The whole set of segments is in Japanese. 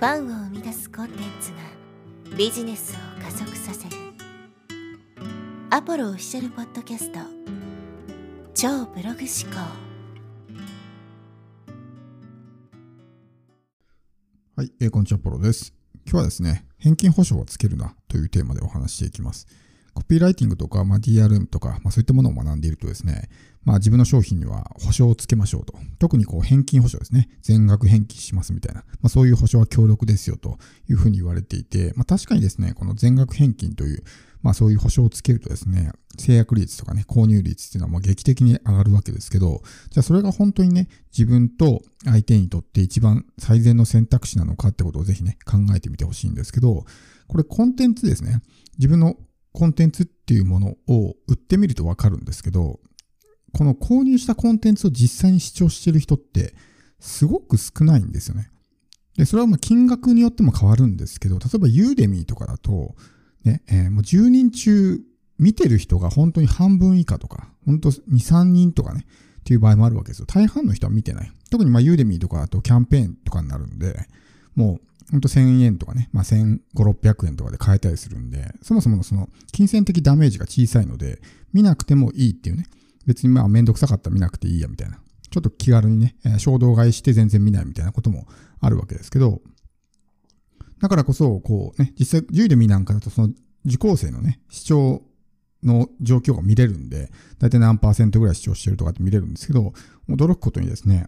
ファンを生み出すコンテンツがビジネスを加速させるアポロオフィシャルポッドキャスト超ブログ思考はい、えー、こんにちは、ポロです。今日はですね、返金保証をつけるなというテーマでお話していきます。コピーライティングとか、まあ、DRM とか、まあ、そういったものを学んでいるとですね、まあ、自分の商品には保証をつけましょうと。特にこう返金保証ですね。全額返金しますみたいな。まあ、そういう保証は強力ですよというふうに言われていて、まあ、確かにですね、この全額返金という、まあ、そういう保証をつけるとですね、制約率とかね、購入率っていうのはもう劇的に上がるわけですけど、じゃあそれが本当にね、自分と相手にとって一番最善の選択肢なのかってことをぜひね、考えてみてほしいんですけど、これコンテンツですね。自分のコンテンツっていうものを売ってみるとわかるんですけど、この購入したコンテンツを実際に視聴してる人ってすごく少ないんですよね。で、それはまあ金額によっても変わるんですけど、例えばユーデミーとかだと、ね、えー、もう10人中見てる人が本当に半分以下とか、本当2、3人とかね、っていう場合もあるわけですよ。大半の人は見てない。特にまあユーデミーとかだとキャンペーンとかになるんで、もうほんと1000円とかね、まあ、1500、600円とかで買えたりするんで、そもそものその金銭的ダメージが小さいので、見なくてもいいっていうね、別にまあめんどくさかったら見なくていいやみたいな、ちょっと気軽にね、衝動買いして全然見ないみたいなこともあるわけですけど、だからこそ、こうね、実際10で見なんかだとその受講生のね、視聴の状況が見れるんで、だいたい何パーセントぐらい視聴してるとかって見れるんですけど、驚くことにですね、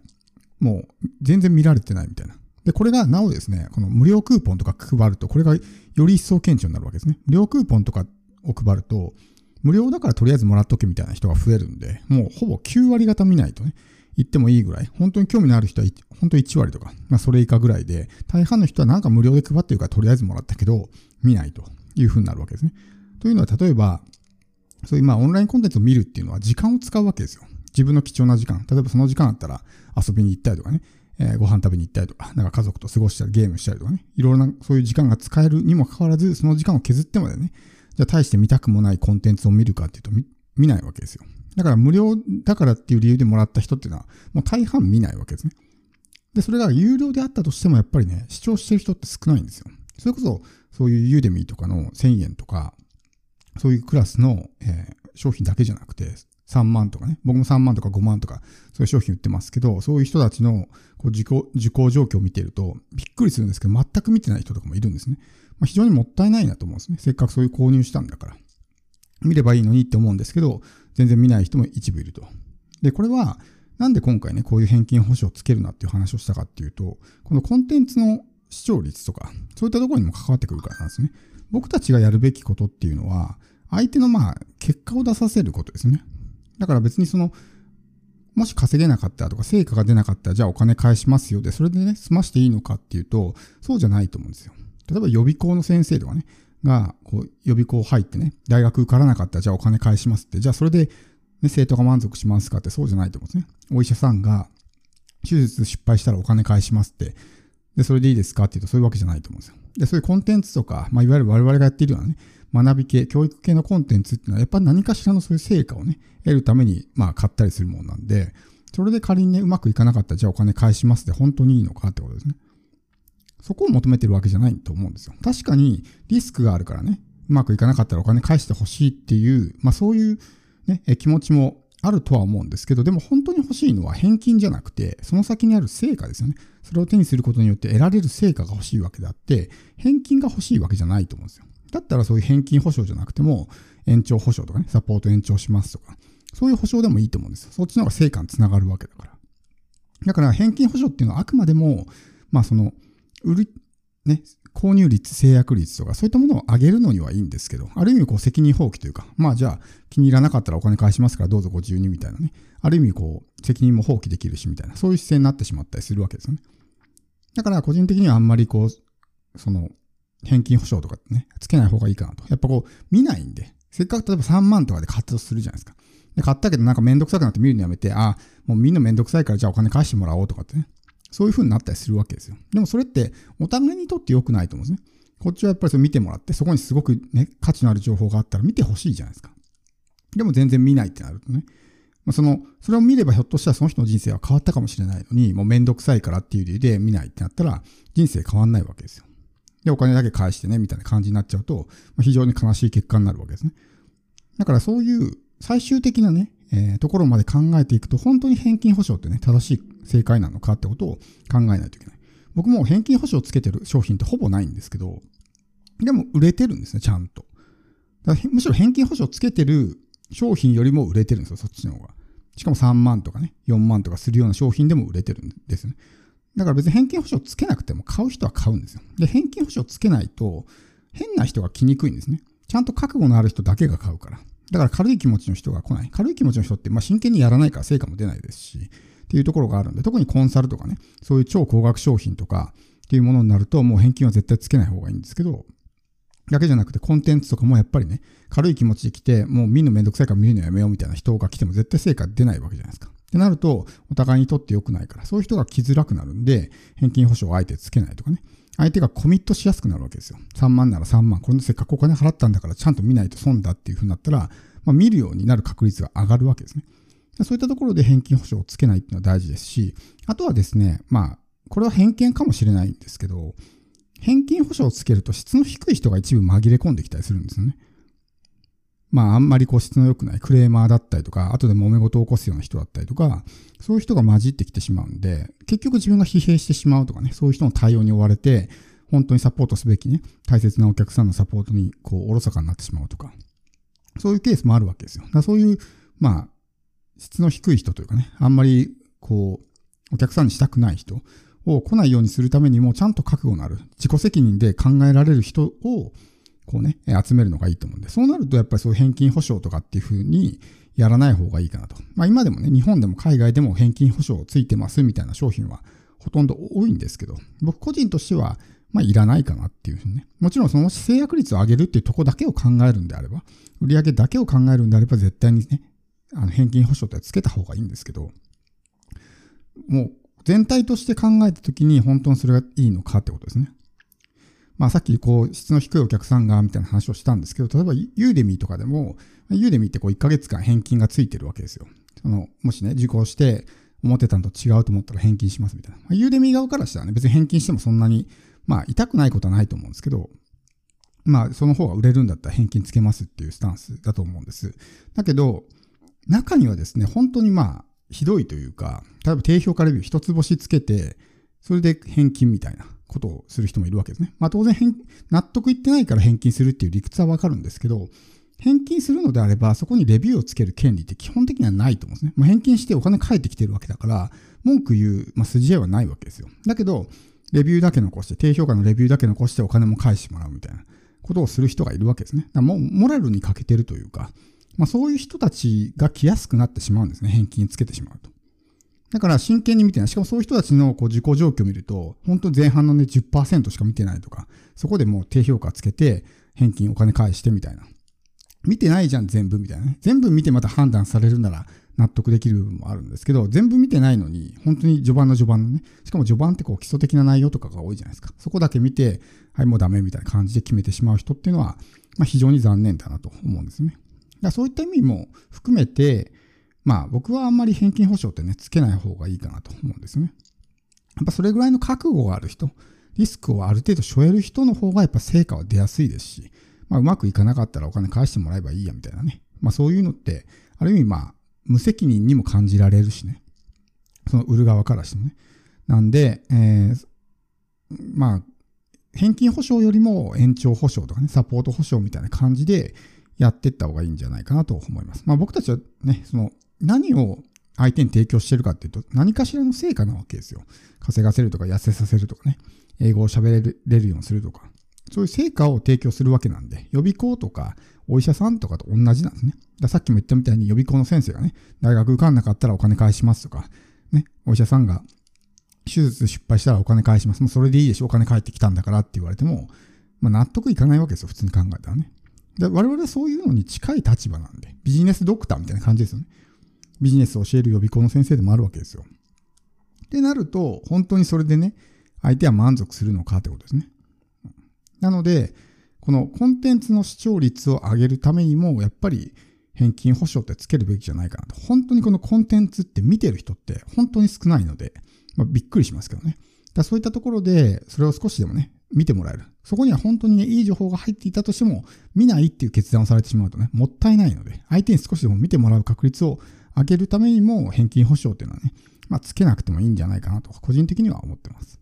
もう全然見られてないみたいな。で、これがなおですね、この無料クーポンとか配ると、これがより一層顕著になるわけですね。無料クーポンとかを配ると、無料だからとりあえずもらっとけみたいな人が増えるんで、もうほぼ9割方見ないとね、言ってもいいぐらい、本当に興味のある人は本当1割とか、まあそれ以下ぐらいで、大半の人はなんか無料で配ってるからとりあえずもらったけど、見ないというふうになるわけですね。というのは、例えば、そういうまあオンラインコンテンツを見るっていうのは時間を使うわけですよ。自分の貴重な時間。例えばその時間あったら遊びに行ったりとかね、えー、ご飯食べに行ったりとか、なんか家族と過ごしたりゲームしたりとかね、いろいろなそういう時間が使えるにもかかわらず、その時間を削ってまでね、じゃあ大して見たくもないコンテンツを見るかっていうと見見ないわけですよ。だから無料だからっていう理由でもらった人っていうのは、もう大半見ないわけですね。で、それが有料であったとしてもやっぱりね、視聴してる人って少ないんですよ。それこそ、そういうユーデミーとかの1000円とか、そういうクラスの、えー、商品だけじゃなくて、3万とかね、僕も3万とか5万とか、そういう商品売ってますけど、そういう人たちのこう受講受講状況を見てると、びっくりするんですけど、全く見てない人とかもいるんですね。まあ、非常にもったいないなと思うんですね。せっかくそういう購入したんだから。見ればいいのにって思うんですけど、全然見ない人も一部いると。で、これは、なんで今回ね、こういう返金保証をつけるなっていう話をしたかっていうと、このコンテンツの視聴率とか、そういったところにも関わってくるからなんですね。僕たちがやるべきことっていうのは、相手のまあ、結果を出させることですね。だから別にその、もし稼げなかったとか、成果が出なかったら、じゃあお金返しますよで、それでね、済ましていいのかっていうと、そうじゃないと思うんですよ。例えば予備校の先生とかね、が、こう、予備校入ってね、大学受からなかったら、じゃあお金返しますって、じゃあそれで、ね、生徒が満足しますかってそうじゃないと思うんですね。お医者さんが、手術失敗したらお金返しますって、で、それでいいですかって言うとそういうわけじゃないと思うんですよ。で、そういうコンテンツとか、まあ、いわゆる我々がやっているようなね、学び系、教育系のコンテンツっていうのは、やっぱり何かしらのそういう成果をね、得るために、まあ、買ったりするものなんで、それで仮にね、うまくいかなかったら、じゃあお金返しますで本当にいいのかってことですね。そこを求めてるわけじゃないと思うんですよ。確かにリスクがあるからね、うまくいかなかったらお金返してほしいっていう、まあそういうね、気持ちもあるとは思うんですけど、でも本当に欲しいのは返金じゃなくて、その先にある成果ですよね。それを手にすることによって得られる成果が欲しいわけであって、返金が欲しいわけじゃないと思うんですよ。だったらそういう返金保証じゃなくても、延長保証とかね、サポート延長しますとか、そういう保証でもいいと思うんですよ。そっちの方が成果につながるわけだから。だから返金保証っていうのはあくまでも、まあその、売る、ね、購入率、制約率とか、そういったものを上げるのにはいいんですけど、ある意味こう責任放棄というか、まあじゃあ気に入らなかったらお金返しますからどうぞご自由にみたいなね、ある意味こう責任も放棄できるしみたいな、そういう姿勢になってしまったりするわけですよね。だから個人的にはあんまりこう、その、返金保証とかってね、つけない方がいいかなと。やっぱこう、見ないんで、せっかく例えば3万とかで買ったとするじゃないですか。で、買ったけどなんかめんどくさくなって見るのやめて、あ、もうみんなめんどくさいからじゃあお金返してもらおうとかってね。そういう風になったりするわけですよ。でもそれってお互いにとって良くないと思うんですね。こっちはやっぱりそれ見てもらって、そこにすごくね、価値のある情報があったら見てほしいじゃないですか。でも全然見ないってなるとね、まあ、その、それを見ればひょっとしたらその人の人生は変わったかもしれないのに、もうめんどくさいからっていう理由で見ないってなったら、人生変わんないわけですよ。で、お金だけ返してね、みたいな感じになっちゃうと、まあ、非常に悲しい結果になるわけですね。だからそういう最終的なね、えー、ところまで考えていくと、本当に返金保証ってね、正しい正解なのかってことを考えないといけない。僕も返金保証つけてる商品ってほぼないんですけど、でも売れてるんですね、ちゃんと。だむしろ返金保証つけてる商品よりも売れてるんですよ、そっちの方が。しかも3万とかね、4万とかするような商品でも売れてるんですね。だから別に返金保証つけなくても買う人は買うんですよ。で、返金保証つけないと変な人が来にくいんですね。ちゃんと覚悟のある人だけが買うから。だから軽い気持ちの人が来ない。軽い気持ちの人って、まあ、真剣にやらないから成果も出ないですし、っていうところがあるんで、特にコンサルとかね、そういう超高額商品とかっていうものになると、もう返金は絶対つけない方がいいんですけど、だけじゃなくてコンテンツとかもやっぱりね、軽い気持ちで来て、もう見るのめんどくさいから見るのやめようみたいな人が来ても絶対成果出ないわけじゃないですか。ってなると、お互いにとって良くないから、そういう人が来づらくなるんで、返金保証をあえてつけないとかね。相手がコミットしやすくなるわけですよ。3万なら3万。これせっかくお金払ったんだからちゃんと見ないと損だっていう風になったら、まあ、見るようになる確率が上がるわけですね。そういったところで返金保証をつけないっていうのは大事ですし、あとはですね、まあ、これは偏見かもしれないんですけど、返金保証をつけると質の低い人が一部紛れ込んできたりするんですよね。まああんまりこう質の良くないクレーマーだったりとか、後で揉め事を起こすような人だったりとか、そういう人が混じってきてしまうんで、結局自分が疲弊してしまうとかね、そういう人の対応に追われて、本当にサポートすべきね、大切なお客さんのサポートにこう、おろそかになってしまうとか、そういうケースもあるわけですよ。だそういう、まあ、質の低い人というかね、あんまりこう、お客さんにしたくない人を来ないようにするためにも、ちゃんと覚悟のある、自己責任で考えられる人を、こうね、集めるのがいいと思うんで、そうなるとやっぱりそういう返金保証とかっていうふうにやらない方がいいかなと。まあ今でもね、日本でも海外でも返金保証ついてますみたいな商品はほとんど多いんですけど、僕個人としては、まあいらないかなっていうふうにね。もちろんその制約率を上げるっていうとこだけを考えるんであれば、売上だけを考えるんであれば絶対にね、あの返金保証ってつけた方がいいんですけど、もう全体として考えたときに本当にそれがいいのかってことですね。まあさっきこう質の低いお客さんがみたいな話をしたんですけど、例えばユーデミーとかでも、ユーデミーってこう1ヶ月間返金がついてるわけですよ。その、もしね、受講して思ってたのと違うと思ったら返金しますみたいな。まあ、ユーデミー側からしたらね、別に返金してもそんなに、まあ痛くないことはないと思うんですけど、まあその方が売れるんだったら返金つけますっていうスタンスだと思うんです。だけど、中にはですね、本当にまあ、ひどいというか、例えば低評価レビュー一つ星つけて、それで返金みたいなことをする人もいるわけですね。まあ当然納得いってないから返金するっていう理屈はわかるんですけど、返金するのであれば、そこにレビューをつける権利って基本的にはないと思うんですね。まあ、返金してお金返ってきてるわけだから、文句言う、まあ、筋合いはないわけですよ。だけど、レビューだけ残して、低評価のレビューだけ残してお金も返してもらうみたいなことをする人がいるわけですね。だからもうモラルに欠けてるというか、まあ、そういう人たちが来やすくなってしまうんですね。返金つけてしまうと。だから真剣に見てない。しかもそういう人たちのこう自己状況を見ると、本当前半のね10%しか見てないとか、そこでもう低評価つけて、返金お金返してみたいな。見てないじゃん、全部みたいなね。全部見てまた判断されるなら納得できる部分もあるんですけど、全部見てないのに、本当に序盤の序盤のね、しかも序盤ってこう基礎的な内容とかが多いじゃないですか。そこだけ見て、はい、もうダメみたいな感じで決めてしまう人っていうのは、まあ非常に残念だなと思うんですね。だそういった意味も含めて、まあ僕はあんまり返金保証ってね、つけない方がいいかなと思うんですね。やっぱそれぐらいの覚悟がある人、リスクをある程度背負える人の方がやっぱ成果は出やすいですし、まあうまくいかなかったらお金返してもらえばいいやみたいなね。まあそういうのって、ある意味まあ無責任にも感じられるしね。その売る側からしてもね。なんで、えー、まあ、返金保証よりも延長保証とかね、サポート保証みたいな感じでやっていった方がいいんじゃないかなと思います。まあ僕たちはね、その何を相手に提供してるかっていうと、何かしらの成果なわけですよ。稼がせるとか痩せさせるとかね、英語を喋れるようにするとか、そういう成果を提供するわけなんで、予備校とかお医者さんとかと同じなんですね。ださっきも言ったみたいに予備校の先生がね、大学受かんなかったらお金返しますとか、ね、お医者さんが手術失敗したらお金返します。もうそれでいいでしょ、お金返ってきたんだからって言われても、まあ納得いかないわけですよ、普通に考えたらね。で我々はそういうのに近い立場なんで、ビジネスドクターみたいな感じですよね。ビジネスを教える予備校の先生でもあるわけですよ。ってなると、本当にそれでね、相手は満足するのかってことですね。なので、このコンテンツの視聴率を上げるためにも、やっぱり返金保証ってつけるべきじゃないかなと。本当にこのコンテンツって見てる人って本当に少ないので、まあ、びっくりしますけどね。だそういったところで、それを少しでもね、見てもらえる。そこには本当にね、いい情報が入っていたとしても、見ないっていう決断をされてしまうとね、もったいないので、相手に少しでも見てもらう確率を上げるためにも、返金保証っていうのはね、まあ、つけなくてもいいんじゃないかなと、個人的には思ってます。